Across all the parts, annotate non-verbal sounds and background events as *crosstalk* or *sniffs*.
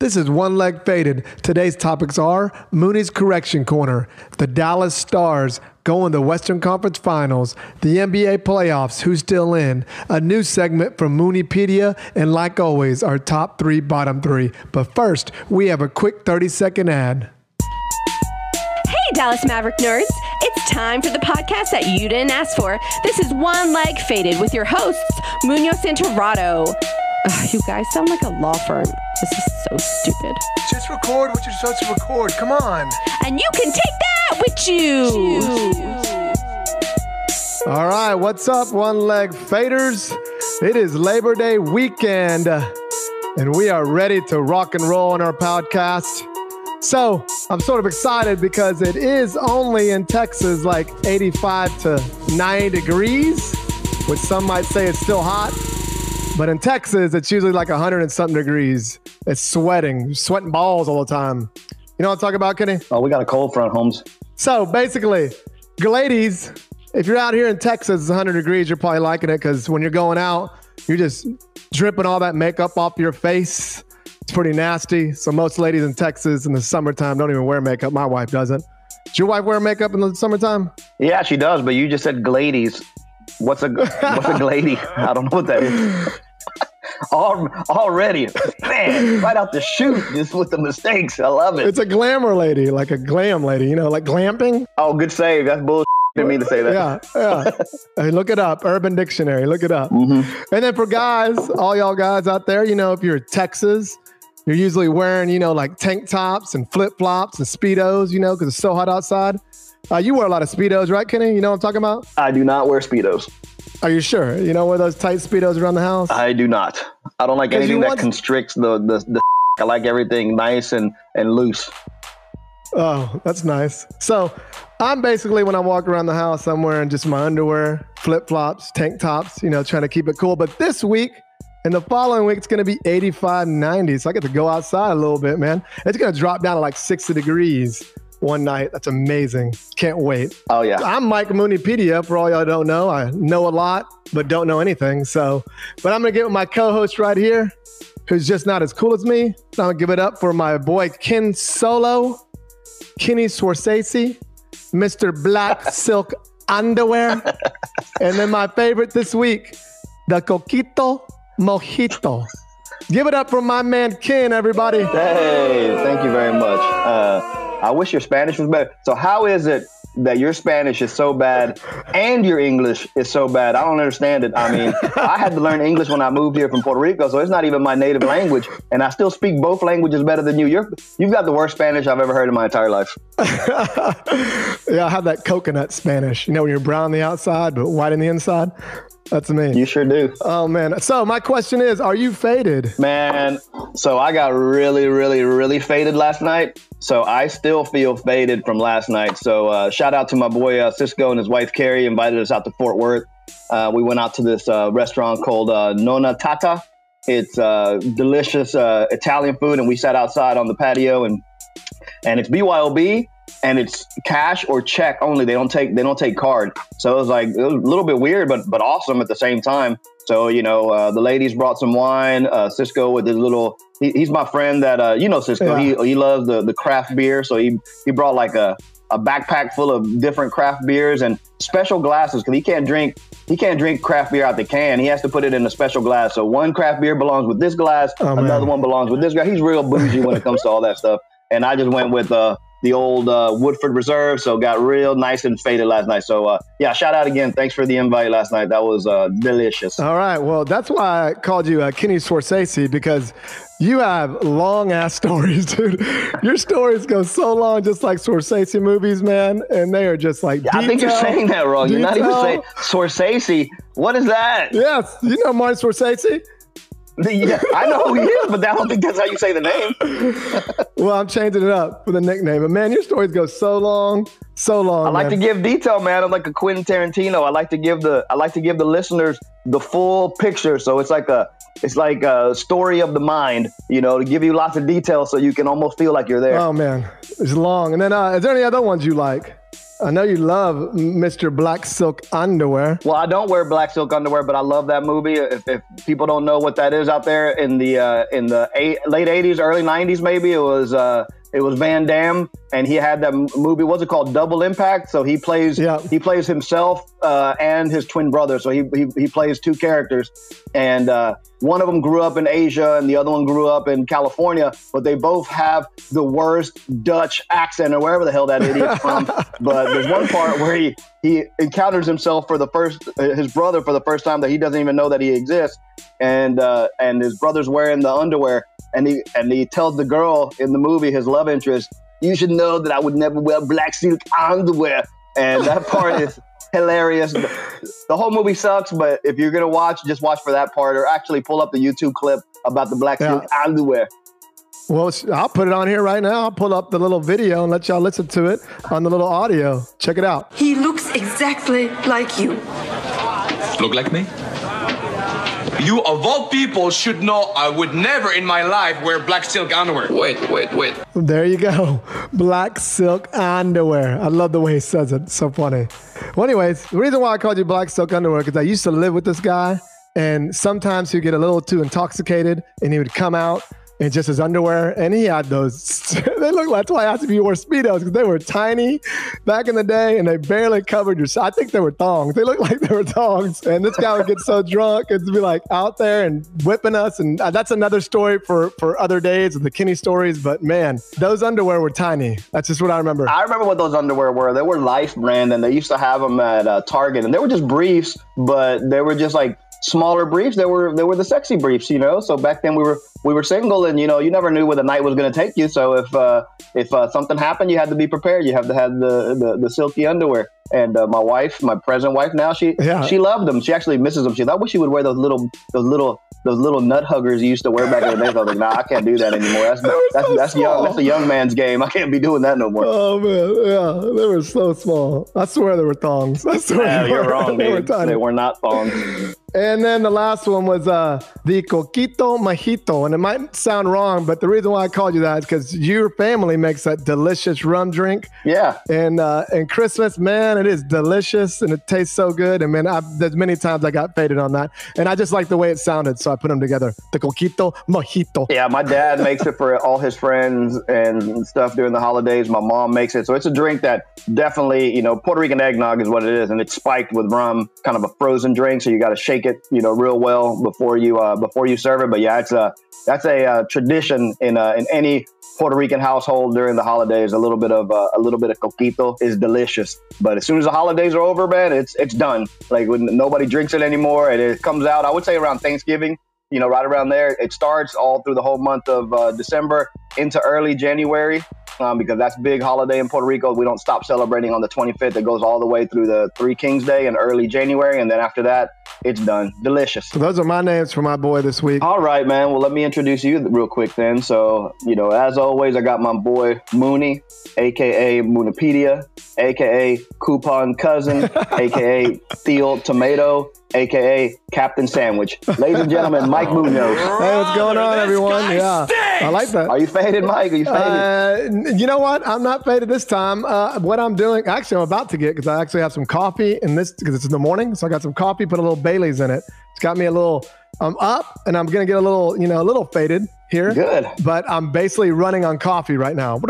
This is One Leg Faded. Today's topics are Munie's Correction Corner, the Dallas Stars going to Western Conference Finals, the NBA playoffs, who's still in, a new segment from Mooneypedia, and like always, our top three, bottom three. But first, we have a quick 30 second ad. Hey, Dallas Maverick nerds. It's time for the podcast that you didn't ask for. This is One Leg Faded with your hosts, Munoz and Torado. Ugh, you guys sound like a law firm. This is so stupid. Just record what you're supposed to record. Come on. And you can take that with you. All right, what's up, One Leg Faders? It is Labor Day weekend, and we are ready to rock and roll on our podcast. So I'm sort of excited because it is only in Texas like 85 to 90 degrees, which some might say it's still hot. But in Texas, it's usually like 100 and something degrees. It's sweating, sweating balls all the time. You know what I'm talking about, Kenny? Oh, we got a cold front, Holmes. So basically, ladies, if you're out here in Texas, it's 100 degrees, you're probably liking it because when you're going out, you're just dripping all that makeup off your face. It's pretty nasty. So most ladies in Texas in the summertime don't even wear makeup. My wife doesn't. Does your wife wear makeup in the summertime? Yeah, she does, but you just said gladies. What's a what's a glady? I don't know what that is. All, already, man, right out the chute, just with the mistakes. I love it. It's a glamour lady, like a glam lady, you know, like glamping. oh, good save. That's bullshit. Didn't mean to say that. Yeah, yeah. *laughs* Hey, look it up, Urban Dictionary. Look it up. Mm-hmm. And then for guys, all y'all guys out there, you know, if you're Texas, you're usually wearing, you know, like tank tops and flip flops and speedos, you know, because it's so hot outside. Uh, you wear a lot of speedos, right, Kenny? You know what I'm talking about? I do not wear speedos. Are you sure? You know, wear those tight speedos around the house. I do not. I don't like anything that constricts the the. the *laughs* I like everything nice and and loose. Oh, that's nice. So I'm basically when I walk around the house, I'm wearing just my underwear, flip flops, tank tops, you know, trying to keep it cool. But this week and the following week, it's going to be 85, 90. So I get to go outside a little bit, man. It's going to drop down to like 60 degrees one night. That's amazing. Can't wait. Oh yeah. I'm Mike Mooneypedia. For all y'all don't know, I know a lot, but don't know anything. So, but I'm gonna get with my co-host right here, who's just not as cool as me. I'm gonna give it up for my boy Ken Solo, Kenny Scorsese, Mr. Black *laughs* Silk Underwear, and then my favorite this week, the Coquito Mojito. Give it up for my man Ken, everybody. Hey, thank you very much. Uh, I wish your Spanish was better. So how is it that your Spanish is so bad and your English is so bad? I don't understand it. I mean, I had to learn English when I moved here from Puerto Rico, so it's not even my native language, and I still speak both languages better than you. You're you've got the worst Spanish I've ever heard in my entire life. *laughs* yeah, I have that coconut Spanish. You know, when you're brown on the outside but white on the inside. That's me. You sure do. Oh man. So my question is, are you faded? Man, so I got really, really, really faded last night. So I still feel faded from last night. So uh, shout out to my boy uh, Cisco and his wife Carrie invited us out to Fort Worth. Uh, we went out to this uh, restaurant called uh, Nonna Tata. It's uh, delicious uh, Italian food, and we sat outside on the patio, and and it's BYOB, and it's cash or check only. They don't take they don't take card. So it was like it was a little bit weird, but but awesome at the same time. So you know, uh, the ladies brought some wine. Uh, Cisco with his little. He, he's my friend that uh, you know Cisco. Yeah. He he loves the the craft beer. So he he brought like a a backpack full of different craft beers and special glasses because he can't drink he can't drink craft beer out the can. He has to put it in a special glass. So one craft beer belongs with this glass, Oh, man. another one belongs with this guy. He's real bougie when it comes to all that stuff. And I just went with uh, the old uh, Woodford Reserve, so got real nice and faded last night. So uh, yeah, shout out again. Thanks for the invite last night. That was uh, delicious. All right. Well, that's why I called you uh, Kenny Scorsese because you have long ass *laughs* stories, dude. Your stories go so long, just like Scorsese movies, man, and they are just like. I think you're saying that wrong. You're not even saying Scorsese. What is that? Yes, you know Martin Scorsese. Yeah, I know who he is, but I don't think that's how you say the name. Well, I'm changing it up for the nickname. But man, your stories go so long, so long. I like man. to give detail, man. I'm like a Quentin Tarantino. I like to give the I like to give the listeners the full picture. So it's like a it's like a story of the mind, you know, to give you lots of detail so you can almost feel like you're there. Oh man, it's long. And then, uh, is there any other ones you like? I know you love Mr. Black Silk underwear. Well, I don't wear black silk underwear, but I love that movie. If, if people don't know what that is out there in the uh, in the eight, late '80s, early '90s, maybe it was. Uh, it was Van Damme, and he had that movie. What's it called? Double Impact. So he plays. Yeah. He plays himself uh, and his twin brother. So he, he he plays two characters, and uh, one of them grew up in Asia, and the other one grew up in California. But they both have the worst Dutch accent, or wherever the hell that idiot's from. *laughs* but there's one part where he he encounters himself for the first uh, his brother for the first time that he doesn't even know that he exists, and uh, and his brother's wearing the underwear and he and he tells the girl in the movie his love interest, "You should know that I would never wear black silk underwear." And that part is *laughs* hilarious. The whole movie sucks, but if you're gonna watch, just watch for that part, or actually pull up the YouTube clip about the black silk Yeah. underwear. Well, I'll put it on here right now. I'll pull up the little video and let y'all listen to it on the little audio. Check it out. He looks exactly like you. Look like me? You, of all people, should know I would never in my life wear black silk underwear. Wait, wait, wait. There you go. Black silk underwear. I love the way he says it. So funny. Well, anyways, the reason why I called you black silk underwear because I used to live with this guy, and sometimes he'd get a little too intoxicated, and he would come out in just his underwear, and he had those. *laughs* they look like that's why I asked if you wore speedos because they were tiny back in the day, and they barely covered your. I think they were thongs. They looked *laughs* like they were thongs, and this guy would get so drunk and be like out there and whipping us, and uh, that's another story for for other days of the Kenny stories. But man, those underwear were tiny. That's just what I remember. I remember what those underwear were. They were Life brand, and they used to have them at uh, Target, and they were just briefs, but they were just like smaller briefs. They were they were the sexy briefs, you know. So back then we were we were single, and you know you never knew where the night was going to take you. So if uh, if uh, something happened, you had to be prepared. You have to have the the, the silky underwear. And uh, my wife, my present wife now, she Yeah. she loved them. She actually misses them. She I wish she would wear those little those little those little nut huggers you used to wear back in the day. So I was like, nah, I can't do that anymore. That's that's so that's young. That's a young man's game. I can't be doing that no more. Oh man, yeah, they were so small. I swear they were thongs. I swear they you're were. wrong, *laughs* they were tiny. They were not thongs. And then the last one was uh, the coquito mojito, and it might sound wrong, but the reason why I called you that is because your family makes that delicious rum drink. Yeah. And uh, and Christmas, man, it is delicious and it tastes so good. And man, I, there's many times I got faded on that, and I just like the way it sounded, so I put them together. The coquito mojito. Yeah, my dad makes it for all his friends and stuff during the holidays. My mom makes it. So it's a drink that definitely, you know, Puerto Rican eggnog is what it is. And it's spiked with rum, kind of a frozen drink. So you got to shake it, you know, real well before you, uh, before you serve it. But yeah, it's a, that's a uh, tradition in, uh, in any Puerto Rican household during the holidays. A little bit of, uh, a little bit of coquito is delicious. But as soon as the holidays are over, man, it's, it's done. Like when nobody drinks it anymore and it comes out, I would say around Thanksgiving you know, right around there. It starts all through the whole month of uh, December into early January um, because that's big holiday in Puerto Rico. We don't stop celebrating on the 25th. It goes all the way through the Three Kings Day in early January, and then after that, it's done. Delicious. So those are my names for my boy this week. All right, man. Well, let me introduce you real quick then. So, you know, as always, I got my boy Munie, aka Moonipedia, aka Coupon Cousin, *laughs* aka Theo Tomato, aka Captain Sandwich. Ladies and gentlemen, Mike Munoz. Hey, what's going on, everyone? Yeah, I like that. Are you faded, Mike? Are you faded? Uh, you know what? I'm not faded this time. Uh, what I'm doing, actually, I'm about to get because I actually have some coffee in this because it's in the morning. So I got some coffee, put a little Bailey's in it. It's got me a little. I'm up, and I'm gonna get a little, you know, a little faded here. Good. But I'm basically running on coffee right now.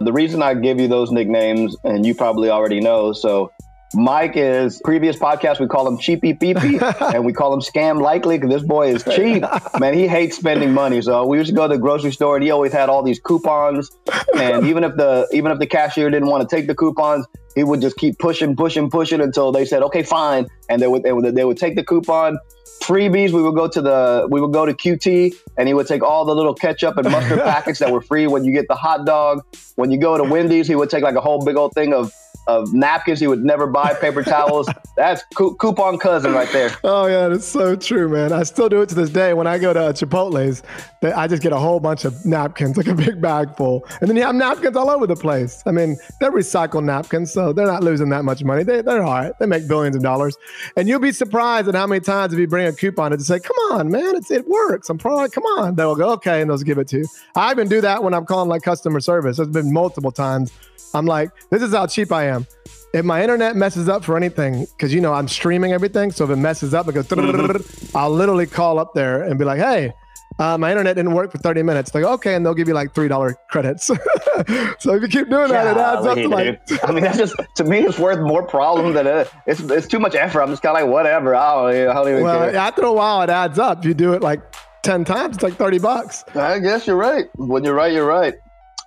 The reason I give you those nicknames, and you probably already know, so Mike is previous podcast. We call him Cheapy Peepy, *laughs* and we call him Scam Likely because this boy is cheap. *laughs* Man, he hates spending money. So we used to go to the grocery store, and he always had all these coupons. And even if the even if the cashier didn't want to take the coupons, he would just keep pushing, pushing, pushing until they said, "Okay, fine," and they would they would, they would take the coupon. Freebies, we would go to the we would go to QT, and he would take all the little ketchup and mustard *laughs* packets that were free when you get the hot dog. When you go to Wendy's, he would take like a whole big old thing of of napkins. He would never buy paper towels. *laughs* That's coup- coupon cousin right there. Oh yeah, that's so true, man. I still do it to this day. When I go to uh, Chipotle's, they, I just get a whole bunch of napkins, like a big bag full, and then you have napkins all over the place. I mean, they're recycled napkins, so they're not losing that much money. They, they're all right. They make billions of dollars, and you'll be surprised at how many times if you bring a coupon and just say, "Come on, man, it's, it works." I'm probably, like, come on. They'll go, "Okay," and they'll give it to you. I even do that when I'm calling like customer service. There's been multiple times. I'm like, this is how cheap I am. If my internet messes up for anything, because you know I'm streaming everything, so if it messes up, it goes. Mm-hmm. *laughs* I'll literally call up there and be like, "Hey, uh, my internet didn't work for 30 minutes." Like, okay, and they'll give you like three dollar credits. *laughs* so if you keep doing that, it adds up to like. I mean, that's just to me, it's worth more problem than it. It's it's too much effort. I'm just kind of like whatever. I don't, I don't even Well, care. after a while, it adds up. You do it like 10 times, it's like 30 bucks. I guess you're right. When you're right, you're right.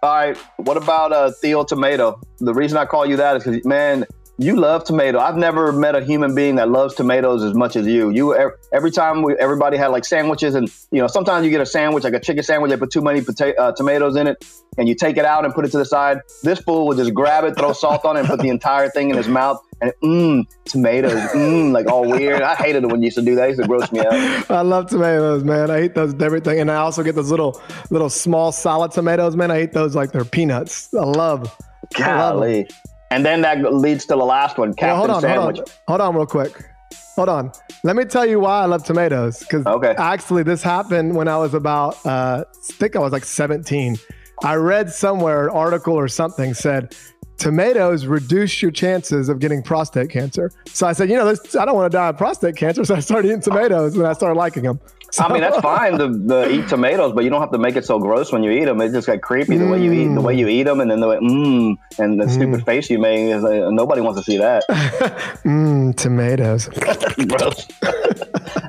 All right. What about uh, Theo Tomato? The reason I call you that is because, man, you love tomato. I've never met a human being that loves tomatoes as much as you. You every time we, everybody had like sandwiches, and you know sometimes you get a sandwich like a chicken sandwich, they put too many pota- uh, tomatoes in it, and you take it out and put it to the side. This fool would just grab it, throw salt on it, and put the entire thing in his mouth, and mmm, tomatoes, mmm, like all weird. I hated it when you used to do that. It used to gross me out. *laughs* I love tomatoes, man. I eat those everything. And I also get those little, little small solid tomatoes, man. I eat those like they're peanuts. I love. I love. Golly. And then that leads to the last one, Captain hold on, Sandwich. hold on, hold on, real quick. Hold on. Let me tell you why I love tomatoes. Because Okay. actually, this happened when I was about, uh, I think I was like 17. I read somewhere an article or something said tomatoes reduce your chances of getting prostate cancer. So I said, you know, this, I don't want to die of prostate cancer. So I started eating tomatoes and I started liking them. So, I mean, that's fine to, to *laughs* eat tomatoes, but you don't have to make it so gross when you eat them. It just got creepy the way you eat the way you eat them, and then the way mmm, and the stupid face you make. Is like, nobody wants to see that. *laughs* Mmm, tomatoes. *laughs* Gross.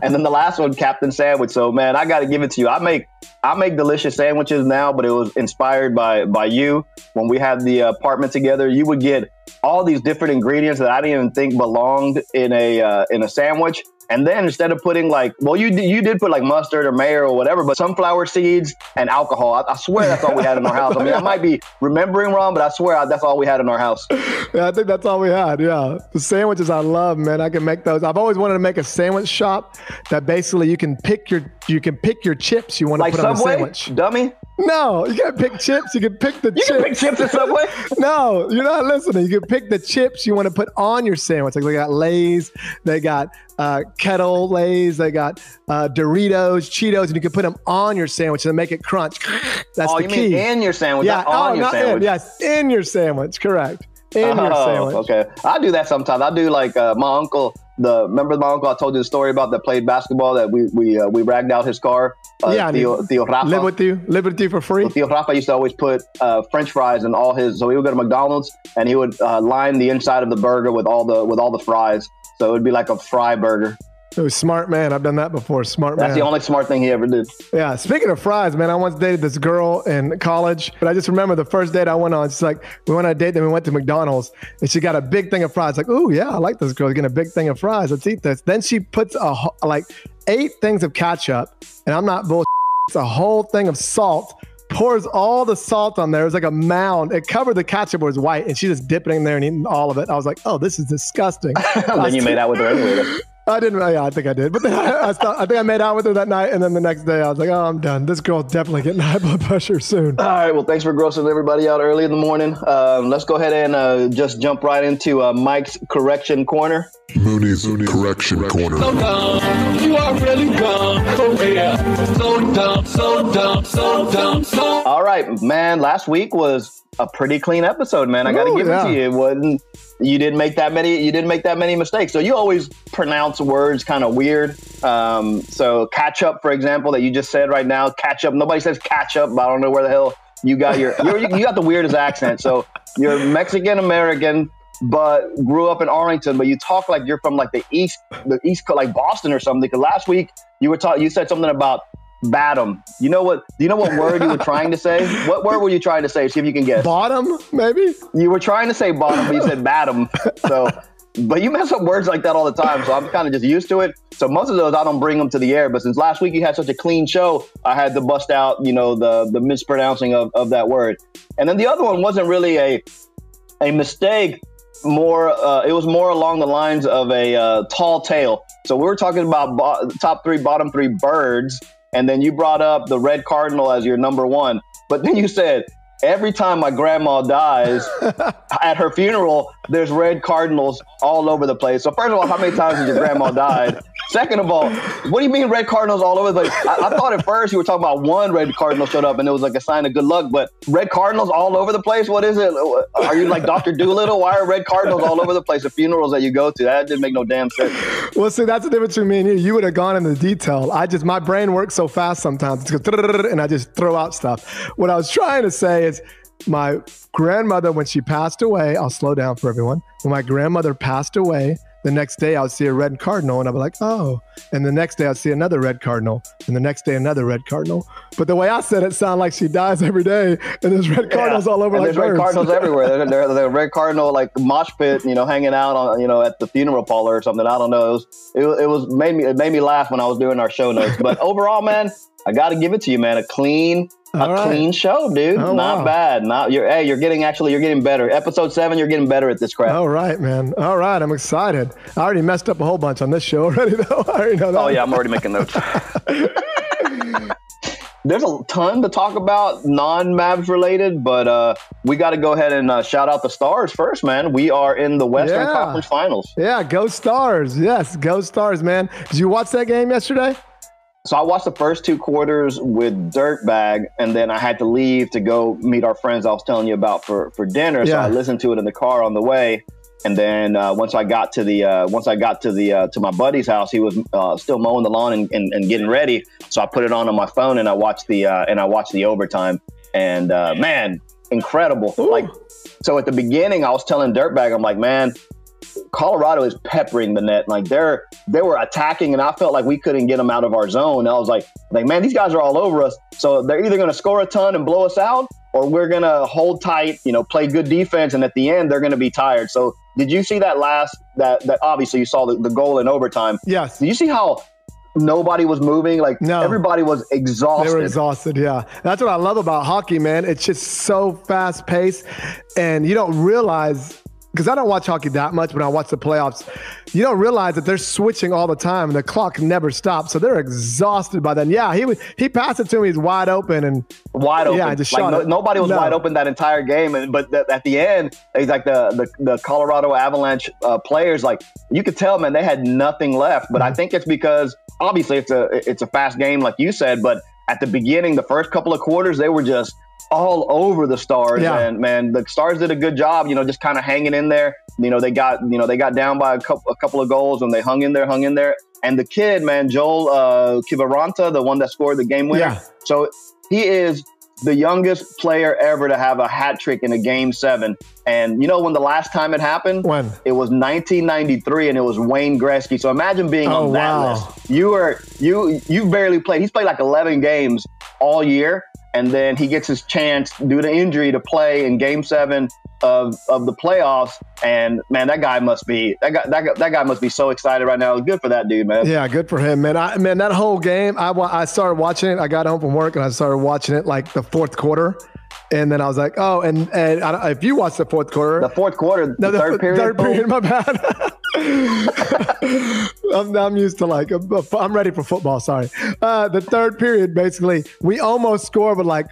and then the last one, Captain Sandwich. So man, I got to give it to you. I make I make delicious sandwiches now, but it was inspired by by you when we had the apartment together. You would get all these different ingredients that I didn't even think belonged in a uh, in a sandwich. And then instead of putting like, well, you d- you did put like mustard or mayo or whatever, but sunflower seeds and alcohol. I, I swear that's all we had in our house. I mean, I might be remembering wrong, but I swear I, that's all we had in our house. *laughs* Yeah, I think that's all we had. Yeah. The sandwiches I love, man. I can make those. I've always wanted to make a sandwich shop that basically you can pick your you can pick your chips you want to Like put on the sandwich. dummy. No, you can't pick chips. You can pick the You chips. can pick chips at Subway. *laughs* No, you're not listening. You can pick the chips you want to put on your sandwich. Like they got Lay's, they got uh, Kettle Lay's, they got uh, Doritos, Cheetos, and you can put them on your sandwich and make it crunch. *sniffs* That's Oh, the you key. mean in your sandwich, yeah, on oh, your sandwich. in. Yes, in your sandwich. Correct. In your Oh, sandwich. Okay, I do that sometimes. I do like uh, my uncle. The remember my uncle I told you the story about that played basketball that we we uh, we ragged out his car. Uh, Yeah, Theo, Theo Rafa. Live with you. Live with you for free. Theo Rafa used to always put uh, French fries in all his. So he would go to McDonald's and he would uh, line the inside of the burger with all the with all the fries. So it would be like a fry burger. Was smart man. I've done that before. Smart That's man. That's the only smart thing he ever did. Yeah. Speaking of fries, man, I once dated this girl in college, but I just remember the first date I went on. She's like we went on a date, then we went to McDonald's, and she got a big thing of fries. Like, oh yeah, I like this girl. Getting a big thing of fries. Let's eat this. Then she puts a like eight things of ketchup, and I'm not bull. It's a whole thing of salt. Pours all the salt on there. It was like a mound. It covered the ketchup. It was white, and she just dipped it in there and eating all of it. I was like, oh, this is disgusting. *laughs* then you made out with her anyway. *laughs* then. I didn't. Yeah, I think I did. But then I, I, stopped, I think I made out with her that night, and then the next day I was like, "Oh, I'm done. This girl's definitely getting high blood pressure soon." All right. Well, thanks for grossing everybody out early in the morning. Um, let's go ahead and uh, just jump right into uh, Mike's correction corner. Munie's Correction Corner. dumb. You are really dumb. For real. So dumb, so dumb, so dumb, so All right, man. Last week was a pretty clean episode, man. I got to give yeah. it to you. It wasn't. You didn't make that many. You didn't make that many mistakes. So you always pronounce words kind of weird. Um, so catch up, for example, that you just said right now. Catch up. Nobody says catch up. I don't know where the hell you got your. You got the weirdest accent. So you're Mexican American. But grew up in Arlington, but you talk like you're from like the east, the east, Co- like Boston or something. Because last week you were talking, you said something about Batum. You know what? You know what word you were trying to say? What word were you trying to say? See if you can guess. Bottom, maybe. You were trying to say bottom, but you said bottom. So, but you mess up words like that all the time. So I'm kind of just used to it. So most of those I don't bring them to the air. But since last week you had such a clean show, I had to bust out, you know, the the mispronouncing of, of that word. And then the other one wasn't really a a mistake. More, uh, it was more along the lines of a uh, tall tale. So we were talking about bo- top three, bottom three birds, and then you brought up the red cardinal as your number one. But then you said every time my grandma dies *laughs* at her funeral, there's red cardinals all over the place. So first of all, how many times has your grandma died? Second of all, what do you mean red cardinals all over? Like I, I, thought at first you were talking about one red cardinal showed up and it was like a sign of good luck, but red cardinals all over the place. What is it? Are you like Doctor Dolittle? Why are red cardinals all over the place at funerals that you go to? That didn't make no damn sense. Well, see, that's the difference between me and you. You would have gone into detail. I just my brain works so fast sometimes, and I just throw out stuff. What I was trying to say is my grandmother, when she passed away, I'll slow down for everyone. When my grandmother passed away, the next day I would see a red cardinal and I'd be like, oh. And the next day I'd see another red cardinal. And the next day another red cardinal. But the way I said it sounded like she dies every day and there's red cardinals yeah. all over and like There's red cardinals *laughs* everywhere. They're red cardinal like mosh pit, you know, hanging out on, you know, at the funeral parlor or something. I don't know. It was, it, it was made me, it made me laugh when I was doing our show notes. But *laughs* overall, man, I got to give it to you, man. A clean, all a right. clean show, dude. Oh, Not wow. bad. Not you're. Hey, you're getting actually. You're getting better. Episode seven, you're getting better at this crap. All right, man. All right, I'm excited. I already messed up a whole bunch on this show already, *laughs* though. I already know that. Oh yeah, I'm already making notes. *laughs* There's a ton to talk about non-Mavs related, but uh, we got to go ahead and uh, shout out the Stars first, man. We are in the Western yeah. Conference Finals. Yeah, go Stars! Yes, go Stars, man. Did you watch that game yesterday? So I watched the first two quarters with Dirtbag, and then I had to leave to go meet our friends I was telling you about for for dinner. Yeah. So I listened to it in the car on the way, and then uh, once I got to the uh, once I got to the uh, to my buddy's house, he was uh, still mowing the lawn and, and, and, getting ready. So I put it on on my phone and I watched the uh, and I watched the overtime. And uh, man, incredible! Ooh. Like so at the beginning, I was telling Dirtbag, I'm like, man, Colorado is peppering the net. Like they're they were attacking, and I felt like we couldn't get them out of our zone. I was like, like man, these guys are all over us. So they're either going to score a ton and blow us out, or we're going to hold tight, you know, play good defense, and at the end they're going to be tired. So did you see that last that that obviously you saw the, the goal in overtime? Yes. Did you see how nobody was moving. Like no. everybody was exhausted. They were exhausted. Yeah, that's what I love about hockey, man. It's just so fast paced, and you don't realize because I don't watch hockey that much, but I watch the playoffs. You don't realize that they're switching all the time, and the clock never stops. So they're exhausted by then. Yeah, he he passed it to me. He's wide open and wide open. Yeah, just like no, nobody was no. wide open that entire game. And but th- at the end, he's like the the, the Colorado Avalanche uh, players, like you could tell, man, they had nothing left. But mm-hmm. I think it's because obviously it's a it's a fast game, like you said. But at the beginning, the first couple of quarters, they were just all over the stars yeah. and man the stars did a good job you know just kind of hanging in there you know they got you know they got down by a couple, a couple of goals and they hung in there hung in there and the kid man joel uh kiviranta the one that scored the game winner yeah. so he is the youngest player ever to have a hat trick in a game seven. And you know when the last time it happened? When? It was 1993 and it was Wayne Gretzky. So imagine being oh, on that wow. list. You were you you barely played. He's played like 11 games all year and then he gets his chance due to injury to play in Game Seven of, of the playoffs. And man, that guy must be that guy, that guy that guy must be so excited right now. Good for that dude, man. Yeah, good for him, man. I man, that whole game, I I started watching it. I got home from work and I started watching it like the fourth quarter. And then I was like, oh, and, and I, if you watch the fourth quarter, the fourth quarter, no, the, the third period, third period, my bad. *laughs* *laughs* I'm, I'm, used to like I'm ready for football. Sorry. Uh, the third period, basically, we almost scored with like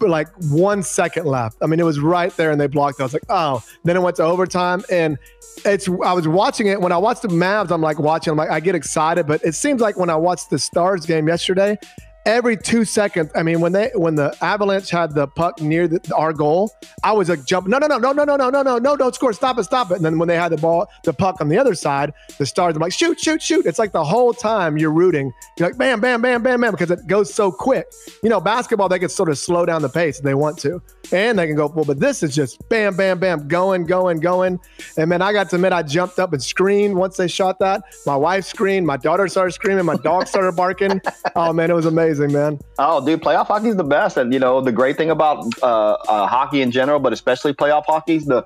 like one second left. I mean, it was right there, and they blocked. It. I was like, oh. Then it went to overtime, and it's. I was watching it when I watched the Mavs. I'm like watching. I'm like I get excited, but it seems like when I watched the Stars game yesterday, every two seconds. I mean, when they when the Avalanche had the puck near the, our goal, I was like jump. No, no, no, no, no, no, no, no, no, no, don't score. Stop it, stop it. And then when they had the ball, the puck on the other side, the Stars, I'm like shoot, shoot, shoot. It's like the whole time you're rooting. You're like bam, bam, bam, bam, bam, because it goes so quick. You know, basketball they can sort of slow down the pace if they want to, and they can go full. But this is just bam, bam, bam, going, going, going. And man, I got to admit, I jumped up and screamed once they shot that. My wife screamed. My daughter started screaming. My dog started barking. oh man, it was amazing amazing, man. Oh, dude, playoff hockey is the best, and you know the great thing about uh, uh, hockey in general, but especially playoff hockey, is the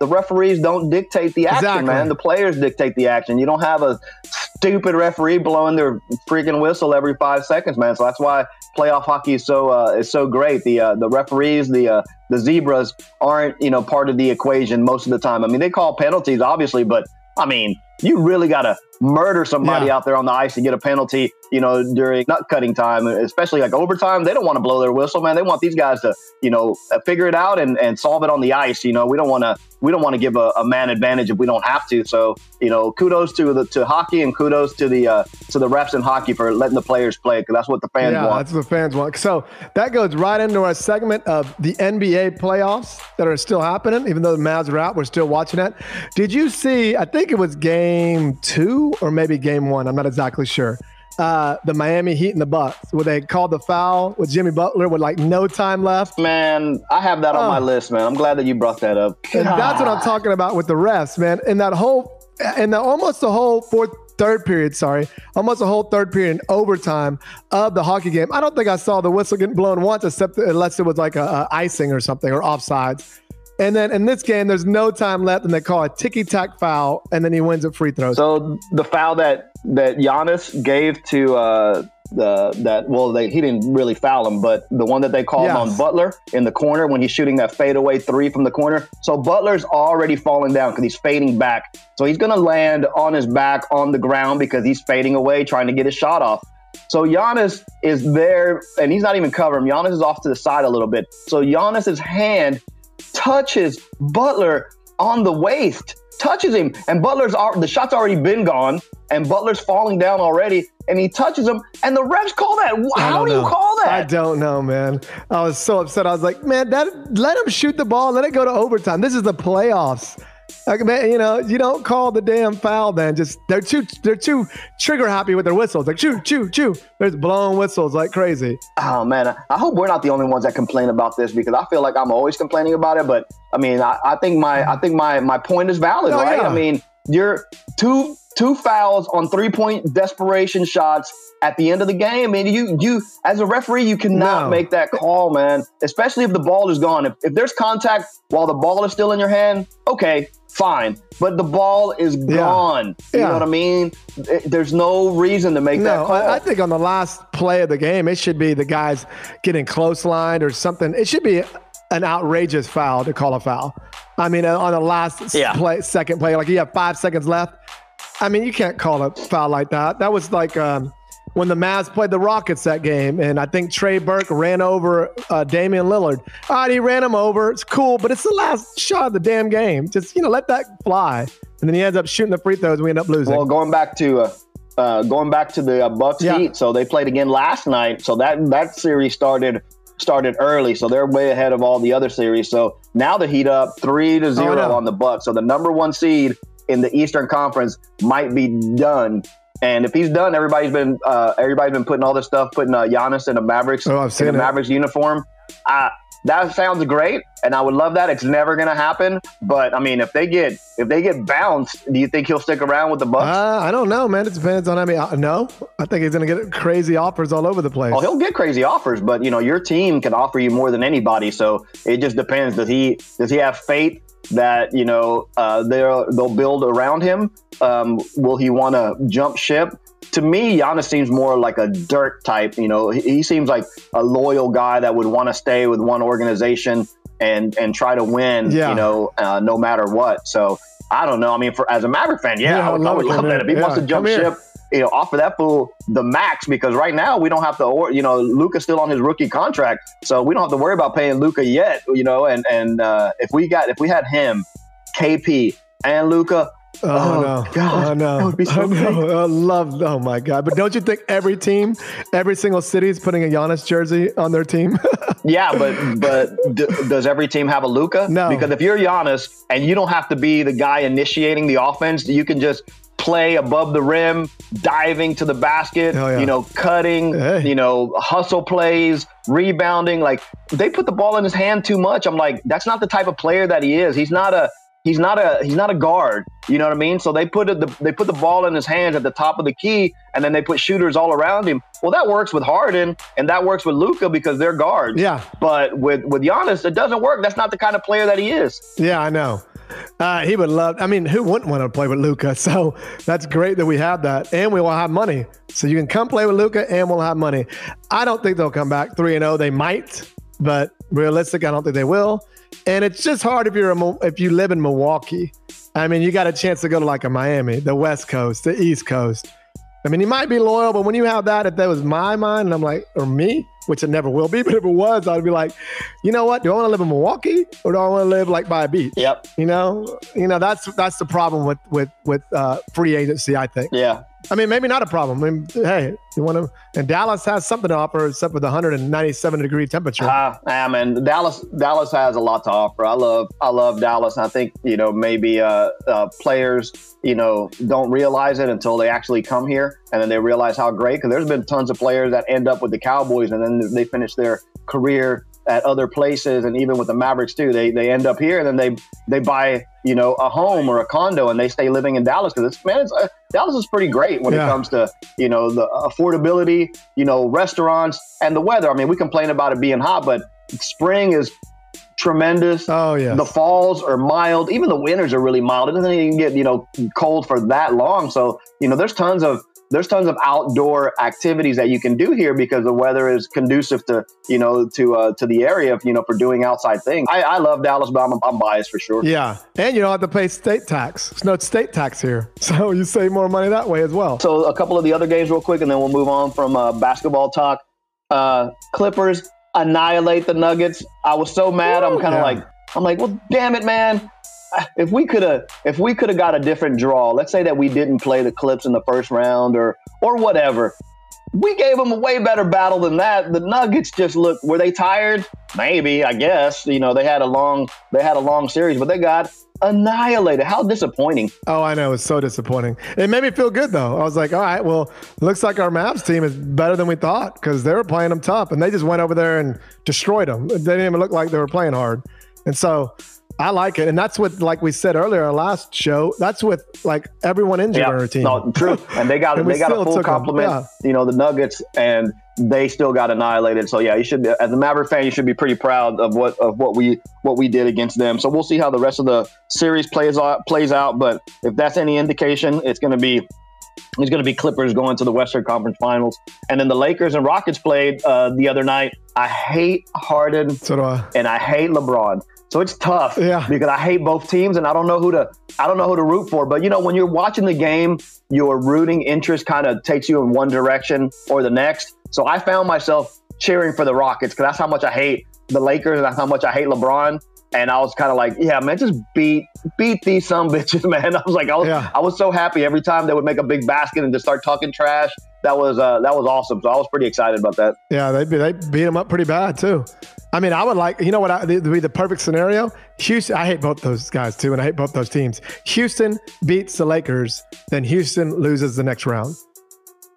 the referees don't dictate the action, exactly. man. The players dictate the action. You don't have a stupid referee blowing their freaking whistle every five seconds, man. So that's why playoff hockey is so uh, is so great. The uh, the referees, the uh, the zebras aren't you know part of the equation most of the time. I mean, they call penalties obviously, but I mean, you really got to murder somebody Yeah. out there on the ice to get a penalty, you know, during nut cutting time, especially like overtime. They don't want to blow their whistle, man. They want these guys to, you know, uh, figure it out and, and solve it on the ice. You know, we don't want to we don't want to give a, a man advantage if we don't have to. So, you know, kudos to the to hockey and kudos to the uh, to the refs in hockey for letting the players play because that's what the fans yeah, want. that's what the fans want. So that goes right into our segment of the NBA playoffs that are still happening. Even though the Mavs are out, we're still watching it. Did you see? I think it was game two or maybe game one. I'm not exactly sure. Uh, the Miami Heat and the Bucks, where they called the foul with Jimmy Butler with like no time left. Man, I have that on Oh. my list, man. I'm glad that you brought that up. And that's what I'm *laughs* talking about with the refs, man. In that whole, in the almost the whole fourth, third period, sorry, almost the whole third period in overtime of the hockey game. I don't think I saw the whistle getting blown once, except unless it was like a, a icing or something or offsides. And then in this game, there's no time left, and they call a ticky tack foul, and then he wins at free throws. So the foul that that Giannis gave to uh, the that well, they, he didn't really foul him, but the one that they called Yes. on Butler in the corner when he's shooting that fadeaway three from the corner. So Butler's already falling down because he's fading back. So he's going to land on his back on the ground because he's fading away, trying to get his shot off. So Giannis is there, and he's not even covering. Giannis is off to the side a little bit. So Giannis's hand touches Butler on the waist, touches him, and Butler's the shot's already been gone, and Butler's falling down already, and he touches him, and the refs call that. How do you call that? I don't know, man. I was so upset. I was like, man, that let him shoot the ball. Let it go to overtime. This is the playoffs. Like, man, you know, you don't call the damn foul, then. Just they're too they're too trigger happy with their whistles. Like, choo, choo, choo. There's blowing whistles like crazy. Oh man, I- hope we're not the only ones that complain about this because I feel like I'm always complaining about it. But I mean, I, I think my I think my my point is valid, Oh, right? yeah. I mean, you're two two fouls on three point desperation shots at the end of the game, and you you as a referee you cannot No. make that call, man. Especially if the ball is gone. If, if there's contact while the ball is still in your hand, okay, fine. But the ball is gone. You Yeah. know what I mean? It- there's no reason to make that No, call. I, I think on the last play of the game, it should be the guys getting close lined or something. It should be an outrageous foul to call a foul. I mean, uh, on the last Yeah. play, second play, like you have five seconds left. I mean, you can't call a foul like that. That was like um, when the Mavs played the Rockets that game, and I think Trey Burke ran over uh, Damian Lillard. All right, he ran him over. It's cool, but it's the last shot of the damn game. Just you know, let that fly. And then he ends up shooting the free throws. and We end up losing. Well, going back to uh, uh, going back to the uh, Bucks Yeah. Heat, so they played again last night. So that that series started started early, so they're way ahead of all the other series. So now the Heat up three to zero no. on the Bucks. So the number one seed in the Eastern Conference might be done. And if he's done, everybody's been uh, everybody's been putting all this stuff, putting uh, Giannis in a Mavericks Oh, I've in seen a. Mavericks uniform. Uh, that sounds great, and I would love that. It's never going to happen, but I mean, if they get if they get bounced, do you think he'll stick around with the Bucks? Uh, I don't know, man. It depends on. I mean, uh, no, I think he's gonna get crazy offers all over the place. Oh, he'll get crazy offers, but you know your team can offer you more than anybody. So it just depends. Does he does he have faith that you know uh, they'll they'll build around him? Um, will he want to jump ship? To me, Giannis seems more like a dirt type. You know, he, he seems like a loyal guy that would want to stay with one organization and and try to win. Yeah. You know, uh, no matter what. So I don't know. I mean, for as a Maverick fan, yeah, Yeah, I would, I love would to love that if he wants to jump ship you know, offer that fool the max because right now we don't have to, or you know, Luka's still on his rookie contract, so we don't have to worry about paying Luka yet. You know, and and uh, if we got if we had him, KP and Luka, Oh, Oh, no! God, oh no! that would be so I know. I love. Oh my god! But don't you think every team, every single city is putting a Giannis jersey on their team? *laughs* yeah, but but d- does every team have a Luka? No. because if you're Giannis and you don't have to be the guy initiating the offense, you can just play above the rim, diving to the basket, yeah. you know, cutting, Hey. you know, hustle plays, rebounding. Like they put the ball in his hand too much. I'm like, that's not the type of player that he is. He's not a he's not a he's not a guard. You know what I mean? So they put it the, they put the ball in his hands at the top of the key, and then they put shooters all around him. Well, that works with Harden, and that works with Luka because they're guards. Yeah. But with with Giannis, it doesn't work. That's not the kind of player that he is. yeah, I know. Uh, he would love. I mean, who wouldn't want to play with Luka? *laughs* So that's great that we have that, and we will have money. So you can come play with Luka, and we'll have money. I don't think they'll come back three and zero. They might, but realistic, I don't think they will. And it's just hard if you're a, if you live in Milwaukee I mean, you got a chance to go to like a Miami, the West Coast, the East Coast. I mean, you might be loyal, but when you have that, if that was my mind, and I'm like, or me, which it never will be, *laughs* but if it was, I'd be like, you know what? Do I want to live in Milwaukee or do I want to live like by a beach? Yep. You know, you know that's that's the problem with with with uh, free agency. I think. Yeah. I mean, maybe not a problem. I mean, hey, you want to, and Dallas has something to offer except for the 197 degree temperature. Uh, yeah, man. Dallas, Dallas has a lot to offer. I love, I love Dallas. I think you know maybe uh, uh, players, you know, don't realize it until they actually come here, and then they realize how great. Because there's been tons of players that end up with the Cowboys, and then they finish their career at other places, and even with the Mavericks too. They they end up here, and then they they buy you know a home or a condo, and they stay living in Dallas because it's man, it's, uh, Dallas is pretty great when Yeah. it comes to you know the affordability, you know restaurants and the weather. I mean, we complain about it being hot, but spring is tremendous. oh yeah. The falls are mild. Even the winters are really mild. It doesn't even get you know cold for that long. So you know, there's tons of there's tons of outdoor activities that you can do here because the weather is conducive to you know to uh, to the area you know for doing outside things. I, I love Dallas, but I'm, I'm biased for sure. yeah, and you don't have to pay state tax. There's no state tax here, *laughs* so you save more money that way as well. So a couple of the other games real quick, and then we'll move on from uh, basketball talk. Uh, Clippers annihilate the Nuggets. I was so mad. I'm kind of Yeah. like, I'm like, well, damn it, man. If we could have, if we could have got a different draw, let's say that we didn't play the Clips in the first round or or whatever, we gave them a way better battle than that. The Nuggets just look. Were they tired? Maybe. I guess. You know, they had a long, they had a long series, but they got annihilated. How disappointing. Oh, I know. It's so disappointing. It made me feel good though. I was like, all right, well, looks like our Mavs team is better than we thought because they were playing them tough and they just went over there and destroyed them. They didn't even look like they were playing hard. And so I like it. And that's what, like we said earlier, our last show, that's with like everyone injured on our team. No, true. And they got *laughs* And they got a full complement. yeah. You know, the Nuggets, and they still got annihilated. So yeah, you should, be, as a Maverick fan, you should be pretty proud of what of what we what we did against them. So we'll see how the rest of the series plays out plays out. But if that's any indication, it's going to be. It's going to be Clippers going to the Western Conference Finals, and then the Lakers and Rockets played uh, the other night. I hate Harden So do I. and I hate LeBron. So it's tough Yeah. because I hate both teams and I don't know who to I don't know who to root for. But you know, when you're watching the game, your rooting interest kind of takes you in one direction or the next. So I found myself cheering for the Rockets because that's how much I hate the Lakers and that's how much I hate LeBron. And I was kind of like, yeah, man, just beat beat these some *laughs* bitches, man. *laughs* I was like, I was, Yeah. I was so happy every time they would make a big basket and just start talking trash. That was uh, that was awesome. So I was pretty excited about that. Yeah, they they beat them up pretty bad too. I mean, I would like you know what I, would be the perfect scenario. Houston, I hate both those guys too, and I hate both those teams. Houston beats the Lakers, then Houston loses the next round.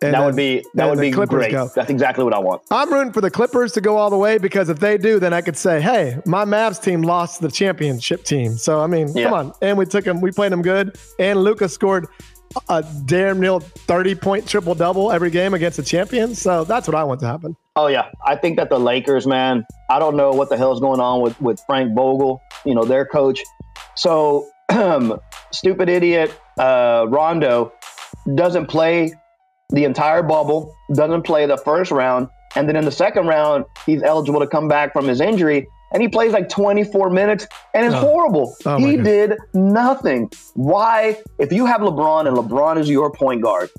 And that would be that would be Clippers great. go. That's exactly what I want. I'm rooting for the Clippers to go all the way because if they do, then I could say, hey, my Mavs team lost the championship team. So I mean, Yeah. come on, and we took them, we played them good, and Luka scored a damn near 30 point triple double every game against the champions. So that's what I want to happen. Oh yeah, I think that the Lakers, man. I don't know what the hell's going on with with Frank Vogel, you know, their coach. So, *clears throat* stupid idiot uh, Rondo doesn't play the entire bubble, doesn't play the first round, and then in the second round, he's eligible to come back from his injury, and he plays like 24 minutes, and it's Oh. horrible. Oh, he God. did nothing. Why, if you have LeBron and LeBron is your point guard,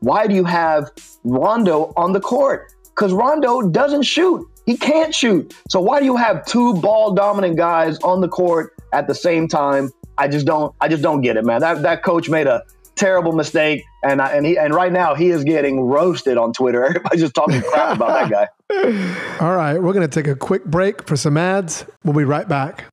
why do you have Rondo on the court? Because Rondo doesn't shoot. He can't shoot. So why do you have two ball dominant guys on the court at the same time? I just don't. I just don't get it, man. That that coach made a terrible mistake, and I, and he and right now he is getting roasted on Twitter. *laughs* Everybody's just talking crap about that guy. *laughs* All right, we're going to take a quick break for some ads. We'll be right back.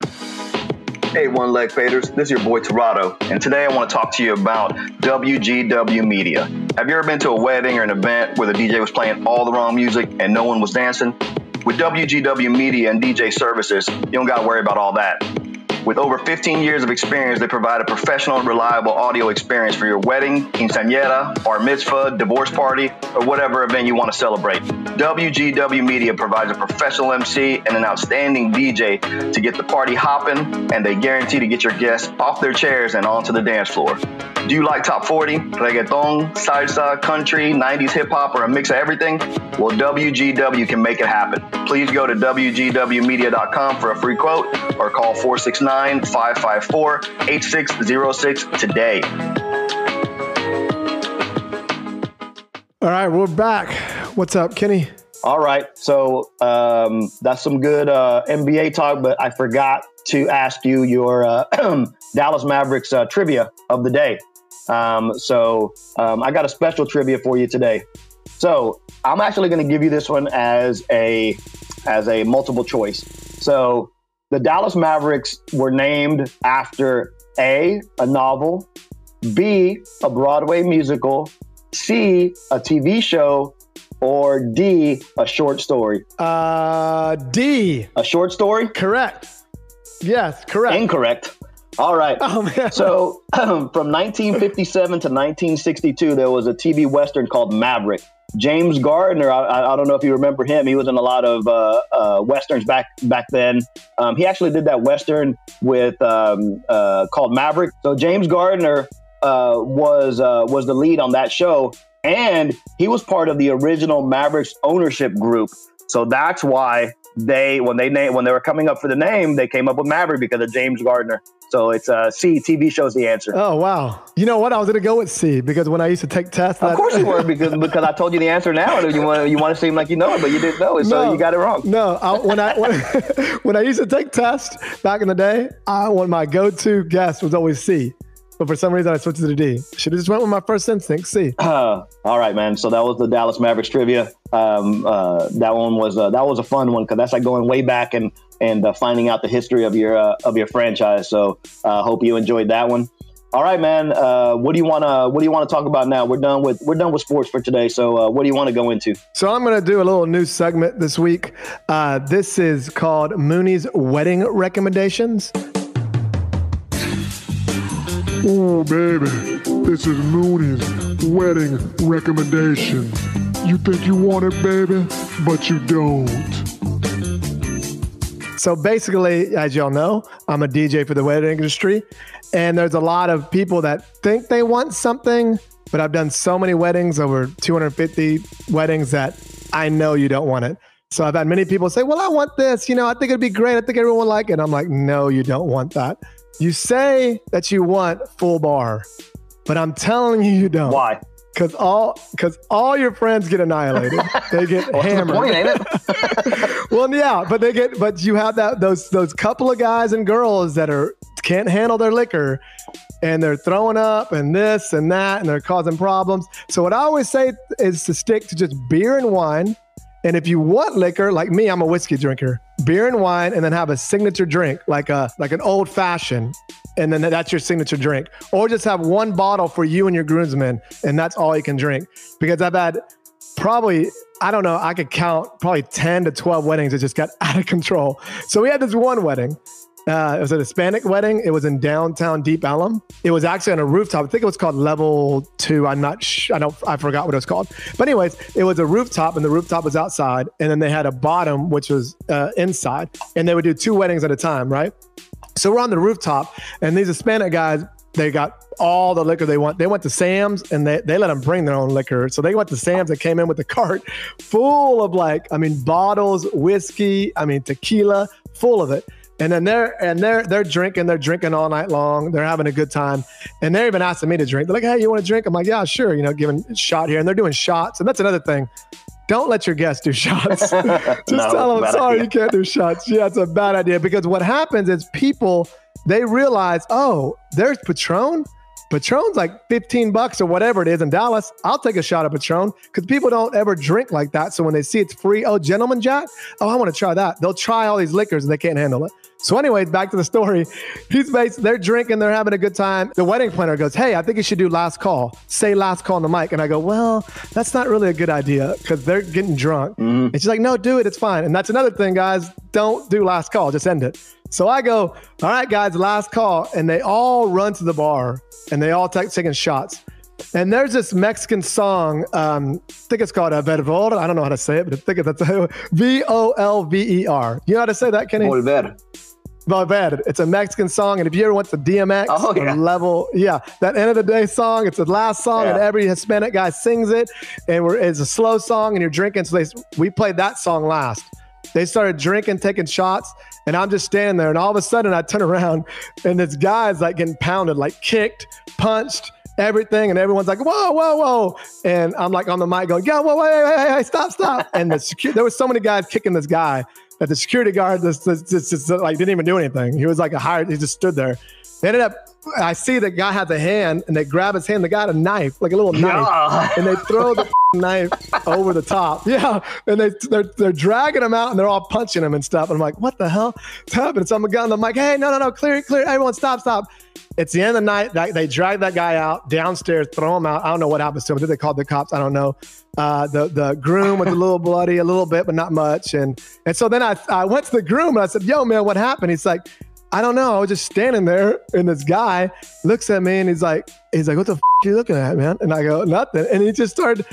Hey, one leg faders. This is your boy Torado, and today I want to talk to you about WGW Media. Have you ever been to a wedding or an event where the DJ was playing all the wrong music and no one was dancing? With WGW Media and DJ services, you don't got to worry about all that. With over 15 years of experience, they provide a professional and reliable audio experience for your wedding, quinceañera, bar mitzvah, divorce party, or whatever event you want to celebrate. WGW Media provides a professional MC and an outstanding DJ to get the party hopping, and they guarantee to get your guests off their chairs and onto the dance floor. Do you like top 40, reggaeton, salsa, country, 90s hip hop, or a mix of everything? Well, WGW can make it happen. Please go to WGWmedia.com for a free quote or call 469 554 8606 today. All right, we're back. What's up, Kenny? All right. So um, that's some good uh, NBA talk, but I forgot to ask you your uh, *clears throat* Dallas Mavericks uh, trivia of the day. Um, so um, I got a special trivia for you today. So I'm actually going to give you this one as a as a multiple choice. So the Dallas Mavericks were named after a a novel, B a Broadway musical, C a TV show, or D a short story. Uh, D. A short story? Correct. Yes, correct. Incorrect. All right. *laughs* Oh. So um, *clears throat* from 1957 to 1962, there was a TV Western called Maverick. James Garner, I, I don't know if you remember him. He was in a lot of uh, uh, westerns back back then. Um, he actually did that western with um, uh, called Maverick. So James Garner uh, was uh, was the lead on that show, and he was part of the original Mavericks ownership group. So that's why they when they name when they were coming up for the name, they came up with Maverick because of James Garner. So it's uh, C. TV shows the answer. Oh wow! You know what? I was gonna go with C because when I used to take tests, of course you were *laughs* because because I told you the answer now, and you want you want to seem like you know it, but you didn't know it, so No. you got it wrong. No, I, when I when, *laughs* when I used to take tests back in the day, I when my go-to guess was always C, but for some reason I switched to the D. Should have just went with my first instinct, C. *clears throat* Uh, all right, man. So that was the Dallas Mavericks trivia. Um, uh, that one was uh, that was a fun one because that's like going way back and and uh, finding out the history of your uh, of your franchise. So uh, hope you enjoyed that one. All right, man. Uh, what do you want to What do you want to talk about now? We're done with We're done with sports for today. So uh, what do you want to go into? So I'm gonna do a little new segment this week. Uh, this is called Munie's wedding recommendations. Oh, baby, this is Munie's wedding recommendation. You think you want it, baby, but you don't. So basically, as y'all know, I'm a DJ for the wedding industry, and there's a lot of people that think they want something, but I've done so many weddings, over 250 weddings, that I know you don't want it. So I've had many people say, "Well, I want this. You know, I think it'd be great. I think everyone would like it." I'm like, "No, you don't want that. You say that you want full bar, but I'm telling you, you don't. Why? Because all because all your friends get annihilated. they get *laughs* the hammered. point, ain't it? *laughs* Well, yeah, but they get, but you have that those those couple of guys and girls that are can't handle their liquor, and they're throwing up and this and that, and they're causing problems. So what I always say is to stick to just beer and wine. And if you want liquor, like me, I'm a whiskey drinker. Beer and wine, and then have a signature drink, like a like an old fashioned, and then that's your signature drink. Or just have one bottle for you and your groomsmen, and that's all you can drink. Because I've had probably I don't know, I could count probably 10 to 12 weddings that just got *laughs* out of control. So we had this one wedding. Uh, it was a Hispanic wedding. It was in downtown Deep Ellum. It was actually on a rooftop. I think it was called level two. I'm not. Sh- I don't. I forgot what it was called. But anyways, it was a rooftop, and the rooftop was outside, and then they had a bottom which was uh, inside, and they would do two weddings at a time, right? So we're on the rooftop, and these Hispanic guys, they got all the liquor they want. They went to Sam's and they, they let them bring their own liquor. So they went to Sam's and came in with a cart full of like, I mean, bottles, whiskey, I mean, tequila, full of it. And then they're and they're they're drinking, they're drinking all night long. They're having a good time, and they're even asking me to drink. They're like, "Hey, you want to drink?" I'm like, "Yeah, sure." You know, giving a shot here, and they're doing shots, and that's another thing. Don't let your guests do shots. *laughs* Just No, tell them, sorry, idea. you can't do shots. Yeah, it's a bad idea because what happens is people they realize, oh, there's Patron. Patron's like 15 bucks or whatever it is in Dallas. I'll take a shot of Patron because people don't ever drink like that. So when they see it's free, oh, gentleman Jack, oh, I want to try that. They'll try all these liquors and they can't handle it. So, anyways, back to the story. *laughs* He's based, they're drinking, they're having a good time. The wedding planner goes, Hey, I think you should do last call. Say last call on the mic. And I go, Well, that's not really a good idea because they're getting drunk. Mm-hmm. And she's like, No, do it. It's fine. And that's another thing, guys. Don't do last call. Just end it. So I go, All right, guys, last call. And they all run to the bar and they all take taking shots. And there's this Mexican song. Um, I think it's called uh, Vervor. I don't know how to say it, but I think it's that's *laughs* V O L V E R. You know how to say that, Kenny? Volver. Bad. It's a Mexican song, and if you ever went to DMX Oh, yeah. level, yeah, that end of the day song. It's the last song, and every Hispanic guy sings it, and we're, it's a slow song, and you're drinking. So they, we played that song last. They started drinking, taking shots, and I'm just standing there, and all of a sudden I turn around, and this guy's like getting pounded, like kicked, punched. Everything and everyone's like, whoa, whoa, whoa. And I'm like on the mic going, yeah, whoa, whoa, wait, wait, wait, stop, stop. *laughs* And the secu- there was so many guys kicking this guy that the security guard just, just, just, just, like didn't even do anything. He was like a hired, he just stood there. They ended up, I see the guy has a hand and they grab his hand. The guy had a knife, like a little knife, God. and they throw the *laughs* knife over the top. *laughs* Yeah. And they, they're, they're dragging him out and they're all punching him and stuff. And I'm like, what the hell? What's happening? So I'm going, I'm like, hey, no, no, no, clear clear. Everyone stop, stop. It's the end of the night. That, they drag that guy out downstairs, throw him out. I don't know what happens to him. Did they call the cops? I don't know. Uh, the the groom was a little bloody, a little bit, but not much. And and so then I I went to the groom and I said, "Yo, man, what happened?" He's like, "I don't know. I was just standing there, and this guy looks at me and he's like, he's like, what the f- are you looking at, man?" And I go, "Nothing." And he just started.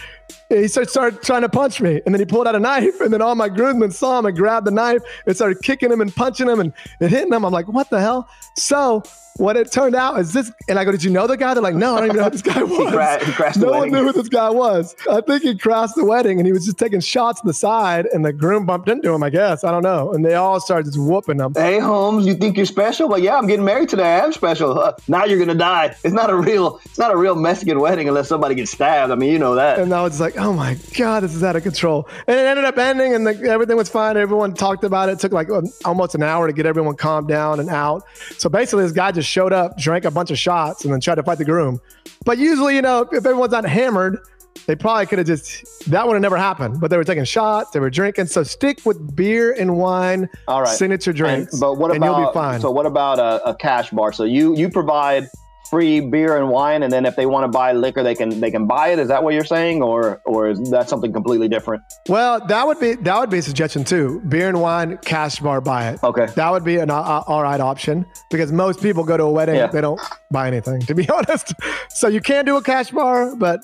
He started, started trying to punch me, and then he pulled out a knife, and then all my groomsmen saw him and grabbed the knife and started kicking him and punching him and, and hitting him. I'm like, what the hell? So what it turned out is this, and I go, did you know the guy? They're like, no, I don't even know who this guy *laughs* was. cra- he crashed the no one wedding. knew who this guy was. I think he crashed the wedding, and he was just taking shots to the side, and the groom bumped into him. I guess I don't know, and they all started just whooping him. Hey Holmes, you think you're special? Like, yeah, I'm getting married today. I am special. Uh, *laughs* now you're gonna die. It's not a real. It's not a real Mexican wedding unless somebody gets stabbed. I mean, you know that. And I was like, oh my God, this is out of control. And it ended up ending and the, everything was fine. Everyone talked about it. It took like um, almost an hour to get everyone calmed down and out. So basically, this guy just showed up, drank a bunch of shots, and then tried to fight the groom. But usually, you know, if everyone's not hammered, they probably could have just, that would have never happened. But they were taking shots, they were drinking. So stick with beer and wine, All right. signature drinks. And- but what about? you'll be fine. So what about a, a cash bar? So you you provide free beer and wine, and then if they want to buy liquor, they can they can buy it. Is that what you're saying, or or is that something completely different? Well, that would be that would be a suggestion too. Beer and wine, cash bar, buy it. Okay. that would be an uh, all right option because most people go to a wedding, Yeah. they don't buy anything, to be *laughs* honest. So you can do a cash bar, but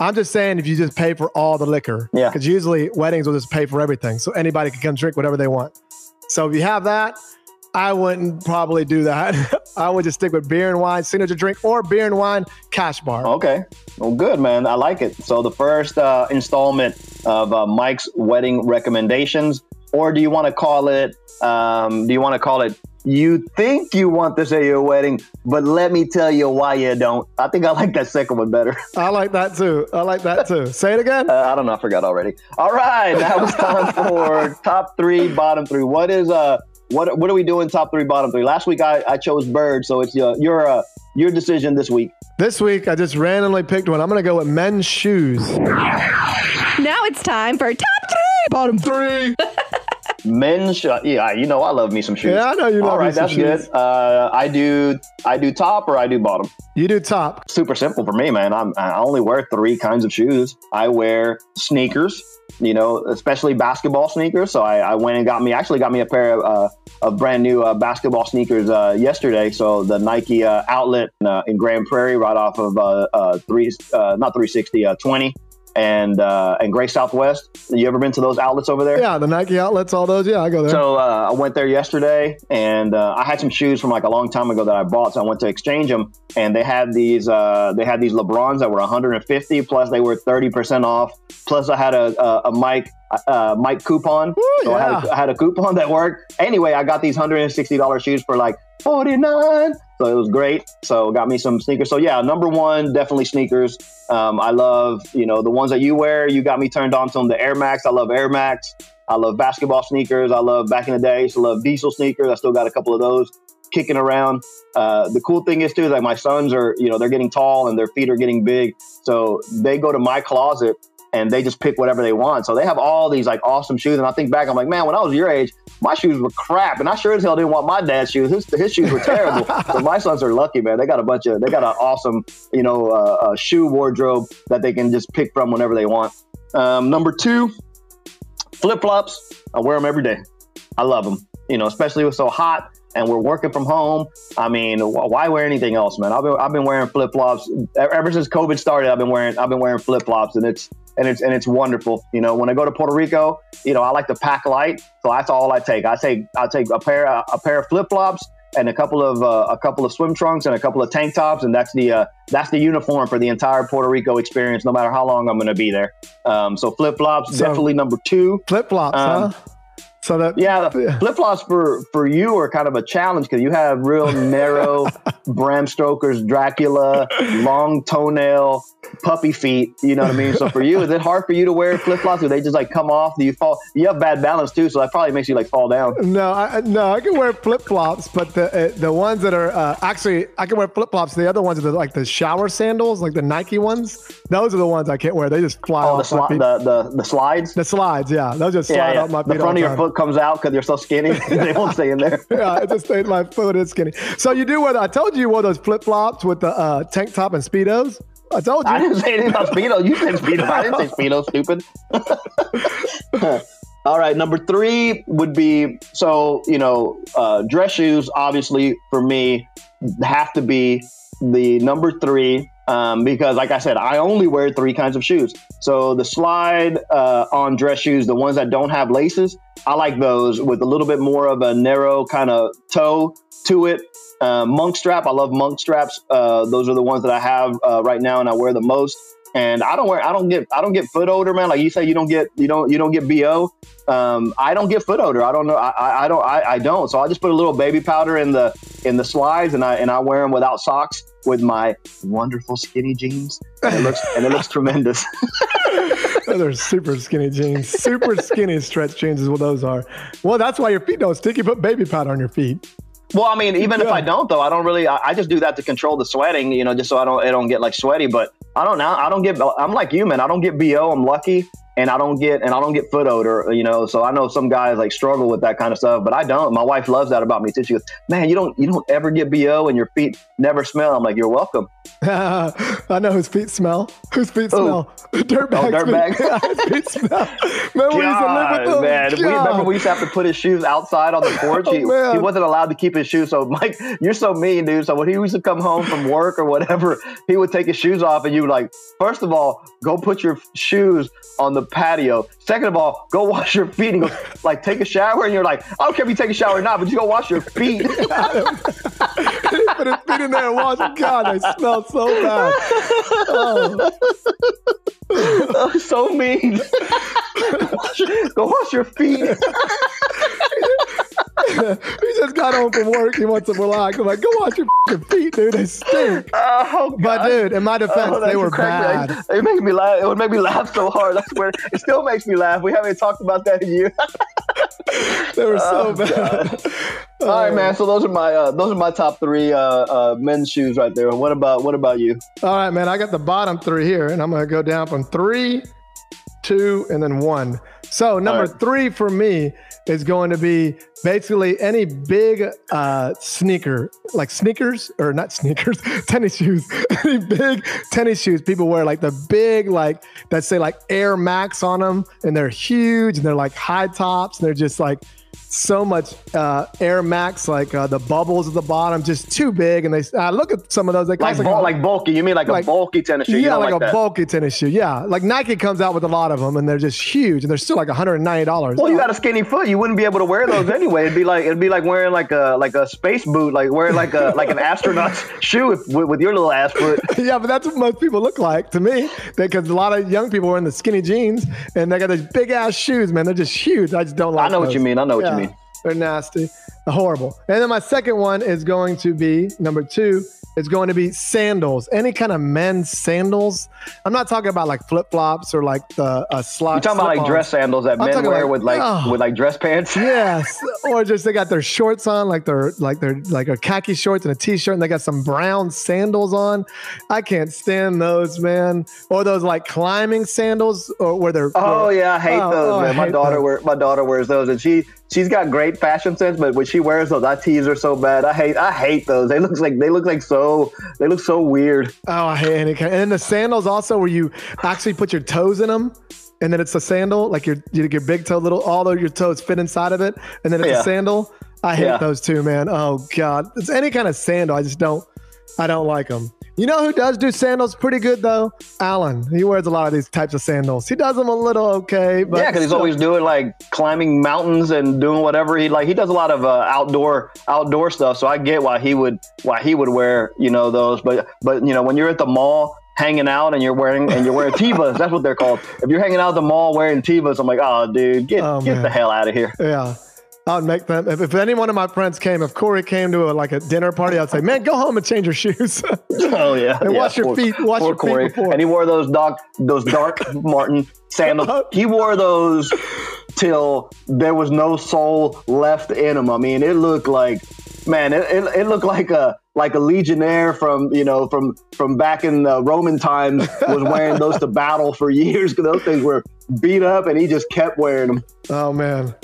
I'm just saying if you just pay for all the liquor, Yeah. because usually weddings will just pay for everything, so anybody can come drink whatever they want. So if you have that, I wouldn't probably do that. *laughs* I would just stick with beer and wine, signature drink, or beer and wine cash bar. Okay. Well, good, man. I like it. So the first uh, installment of uh, Mike's wedding recommendations, or do you want to call it? Um, do you want to call it? You think you want this at your wedding, but let me tell you why you don't. I think I like that second one better. *laughs* I like that too. I like that too. Say it again. Uh, I don't know. I forgot already. All right, now it's time for *laughs* top three, bottom three. What is uh what what are we doing? Top three, bottom three. Last week I, I chose bird, so it's uh, your uh, your decision this week. This week I just randomly picked one. I'm gonna go with men's shoes. Now it's time for top three, bottom three. *laughs* Men's, sh- yeah, you know I love me some shoes. Yeah, I know you love All me right, some that's shoes. good. Uh, I do I do top or I do bottom. You do top. Super simple for me, man. I'm, I only wear three kinds of shoes. I wear sneakers, you know, especially basketball sneakers. So I, I went and got me actually got me a pair of, uh, of brand new uh, basketball sneakers uh, yesterday. So the Nike uh, outlet uh, in Grand Prairie, right off of uh, three, not 360, uh, 20, and uh, and Great Southwest. You ever been to those outlets over there? Yeah, the Nike outlets, all those. Yeah, I go there. So uh, I went there yesterday, and uh, I had some shoes from like a long time ago that I bought. So I went to exchange them, and they had these uh, they had these Lebrons that were 150 plus they were 30 percent off. Plus I had a a, a Mike uh, Mike coupon. so I, had a, I had a coupon that worked. Anyway, I got these 160 dollar shoes for like 49. So it was great. So got me some sneakers. So yeah, number one, definitely sneakers. Um, I love, you know, the ones that you wear. You got me turned on to them. The Air Max. I love Air Max. I love basketball sneakers. I love back in the day. I love diesel sneakers. I still got a couple of those kicking around. Uh, the cool thing is too, like my sons are, you know, they're getting tall and their feet are getting big. So they go to my closet and they just pick whatever they want. So they have all these like awesome shoes. And I think back, I'm like, man, when I was your age, my shoes were crap, and I sure as hell didn't want my dad's shoes. His, his shoes were terrible. *laughs* so my sons are lucky, man. They got a bunch of, they got an awesome, you know, uh, uh, shoe wardrobe that they can just pick from whenever they want. Um, number two, flip flops. I wear them every day. I love them. You know, especially with so hot and we're working from home. I mean, why wear anything else, man? I've been I've been wearing flip flops ever since COVID started. I've been wearing I've been wearing flip flops, and it's and it's and it's wonderful. You know, when I go to Puerto Rico, you know, I like to pack light, so that's all I take. I take I take a pair a pair of flip flops and a couple of uh, a couple of swim trunks and a couple of tank tops, and that's the uh, that's the uniform for the entire Puerto Rico experience, no matter how long I'm going to be there. Um, so flip flops So- definitely number two. Flip flops, Um, huh? So that Yeah, the flip flops for for you are kind of a challenge because you have real narrow *laughs* Bram Stoker's Dracula, long toenail, puppy feet. You know what I mean? So for you, is it hard for you to wear flip flops? Do they just like come off? Do you fall? You have bad balance too, so that probably makes you like fall down. No, I, no, I can wear flip flops, but the uh, the ones that are uh, actually I can wear flip flops. The other ones are the, like the shower sandals, like the Nike ones. Those are the ones I can't wear. They just fly Oh, the, off my sli- the the the slides. The slides, yeah, they'll just slide Yeah, yeah. off my The feet. front all of your time. Comes out because you're so skinny. *laughs* they won't stay in there. *laughs* yeah, it just stayed my foot is skinny. So you do what I told you you wore those flip flops with the uh, tank top and speedos. I told you. I didn't say anything about *laughs* Speedo. You said Speedo. I didn't say Speedo, stupid. All right, number three would be so, you know, uh, dress shoes, obviously, for me, have to be the number three um, because, like I said, I only wear three kinds of shoes. So the slide uh, on dress shoes, the ones that don't have laces, I like those with a little bit more of a narrow kind of toe to it. Uh, monk strap, I love monk straps. Uh, those are the ones that I have uh, right now, and I wear the most. And I don't wear, I don't get, I don't get foot odor, man. Like you say, you don't get, you don't, you don't get bo. Um, I don't get foot odor. I don't know. I, I, I don't, I, I don't. So I just put a little baby powder in the in the slides, and I and I wear them without socks with my wonderful skinny jeans, and it looks *laughs* and it looks tremendous. *laughs* They're super skinny jeans, super skinny stretch jeans is what those are. Well, that's why your feet don't stick. You put baby powder on your feet. Well, I mean, even if I don't though, I don't really. I, I just do that to control the sweating, you know, just so I don't, it don't get like sweaty. But I don't know. I don't get. I'm like you, man. I don't get bo. I'm lucky, and I don't get, and I don't get foot odor, you know. So I know some guys like struggle with that kind of stuff, but I don't. My wife loves that about me too. She goes, "Man, you don't, you don't ever get bo, and your feet never smell." I'm like, "You're welcome." *laughs* I know whose feet smell. Whose feet smell? *laughs* Oh, dirtbag. *laughs* Oh, dirtbag. his feet smell. Remember we used to live with God, man. We, remember we used to have to put his shoes outside on the porch. Oh, he, man. he wasn't allowed to keep his shoes. So, Mike, you're so mean, dude. So when he used to come home from work or whatever, he would take his shoes off, and you would like, first of all, go put your shoes on the patio. Second of all, go wash your feet. And goes, like, take a shower, and you're like, I don't care if you take a shower or not, but you go wash your feet. *laughs* put his feet in there and wash them. God, they smell so bad. Oh, *laughs* oh so mean. *laughs* go wash your feet. He just got home from work. He wants to relax. I'm like, go wash your f***ing feet, dude. They stink. *laughs* Oh, But dude, in my defense, Oh, they were bad. It makes me laugh. It would make me laugh so hard. I swear. It still makes me laugh. We haven't talked about that in years. *laughs* They were Oh, so bad. *laughs* All right, man. So those are my uh, those are my top three uh, uh, men's shoes right there. What about what about you? All right, man. I got the bottom three here, and I'm going to go down from three, two, and then one. So number right. three for me is going to be basically any big uh, sneaker, like sneakers or not sneakers, *laughs* tennis shoes. *laughs* any big tennis shoes people wear, like the big, like that say like Air Max on them, and they're huge and they're like high tops, and they're just like so much uh, Air Max, like uh, the bubbles at the bottom, just too big. And they uh, look at some of those, they Like cost bul- like bulky? You mean like, like- a bulky tennis shoe? Yeah, like, like, a that? bulky tennis shoe. Yeah, like Nike comes out with a lot of them, and they're just huge, and they're still like one hundred and ninety dollars. Well, you got a skinny foot. You wouldn't be able to wear those anyway. It'd be like it'd be like wearing like a like a space boot, like wearing like a like an astronaut's *laughs* shoe with, with your little ass foot. *laughs* yeah, but that's what most people look like to me, because a lot of young people wearing the skinny jeans, and they got these big ass shoes, man. They're just huge. I just don't like. I know what you mean. I know what you mean. They're nasty, horrible. And then my second one is going to be number two. It's going to be sandals, any kind of men's sandals. I'm not talking about like flip flops or like the uh, slide. You're talking about like dress sandals that I'm men wear like- with like oh. with like dress pants. *laughs* Yes, or just they got their shorts on, like they're like they're like a khaki shorts and a t-shirt, and they got some brown sandals on. I can't stand those, man. Or those like climbing sandals, or where they're. Oh where- yeah, I hate Oh, those, oh, man. My daughter wear my daughter wears those, and she she's got great fashion sense, but when she wears those, I tease her so bad. I hate I hate those. They look like they look like so they look so weird. Oh, I hate any kind. And then the sandals also, where you actually put your toes in them, and then it's a sandal, like your your big toe, little all of your toes fit inside of it, and then it's Yeah. a sandal. I hate Yeah. those too, man. Oh god, it's any kind of sandal. I just don't. I don't like them. You know who does do sandals pretty good though? Alan. He wears a lot of these types of sandals. He does them a little okay, but yeah, because he's still- always doing like climbing mountains and doing whatever he like. He does a lot of uh, outdoor outdoor stuff, so I get why he would why he would wear you know those. But but you know when you're at the mall hanging out and you're wearing and you're wearing Tevas, that's what they're called. If you're hanging out at the mall wearing Tevas, I'm like, oh dude, get Oh, get man. the hell out of here. Yeah. I would make them. If, if any one of my friends came, if Corey came to a, like a dinner party, I'd say, "Man, go home and change your shoes." *laughs* Oh yeah, And yeah, wash your poor- feet- wash your feet before. And he wore those dark, those dark *laughs* Martin sandals. Uh-huh. He wore those till there was no soul left in him. I mean, it looked like, man, it, it, it looked like a like a legionnaire from you know from from back in the Roman times was wearing those to *laughs* battle for years those things were beat up, and he just kept wearing them. oh man.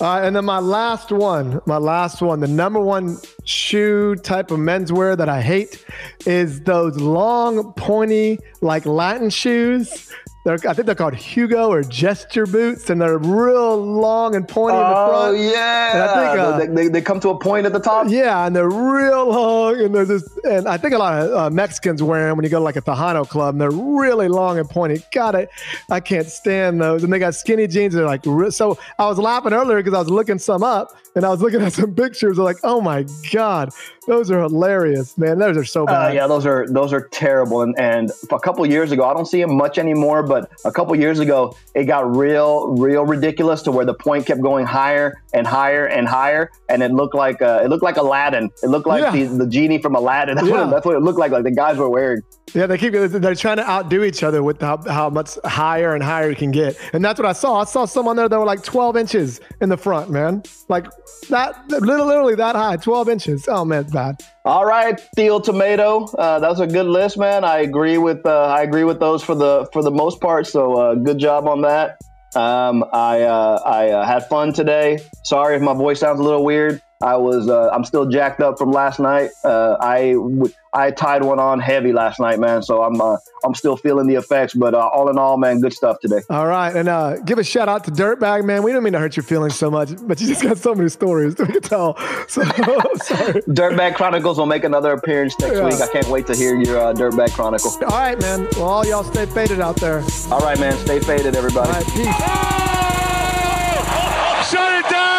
Right, and then my last one, my last one, the number one shoe type of menswear that I hate is those long, pointy, like Latin shoes. They're, I think they're called Hugo or gesture boots, and they're real long and pointy in the Oh yeah, And I think, uh, they, they, they come to a point at the top. Yeah, and they're real long, and they're just, and I think a lot of uh, Mexicans wear them when you go to like a Tejano club, and they're really long and pointy. God, I, I can't stand those. And they got skinny jeans. They're like, so I was laughing earlier because I was looking some up, and I was looking at some *laughs* pictures. I'm like, oh my God, those are hilarious, man. Those are so Uh, bad. yeah, those are those are terrible. And and a couple years ago, I don't see them much anymore. But a couple years ago, it got real real ridiculous to where the point kept going higher and higher and higher, and it looked like uh, it looked like Aladdin. It looked like Yeah. the, the genie from Aladdin. *laughs* That's, what Yeah. it, that's what it looked like. Like the guys were wearing. Yeah, they keep they're trying to outdo each other with how, how much higher and higher you can get, and that's what I saw. I saw someone there that were like 12 inches in the front, man, like that, literally, literally that high, 12 inches. Oh man, All right, Theo Tomato. Uh, that was a good list, man. I agree with uh, I agree with those for the for the most part. So uh, good job on that. Um, I uh, I uh, had fun today. Sorry if my voice sounds a little weird. I was uh, I'm still jacked up from last night. Uh, I w- I tied one on heavy last night, man. So I'm uh, I'm still feeling the effects. But uh, all in all, man, good stuff today. All right, and uh, give a shout out to Dirtbag, man. We don't mean to hurt your feelings so much, but you just got so many stories to tell. *laughs* So *laughs* sorry. Dirtbag Chronicles will make another appearance next Yeah. week. I can't wait to hear your uh, Dirtbag Chronicle. All right, man. Well, all y'all stay faded out there. All right, man. Stay faded, everybody. All right, peace. Shut it down!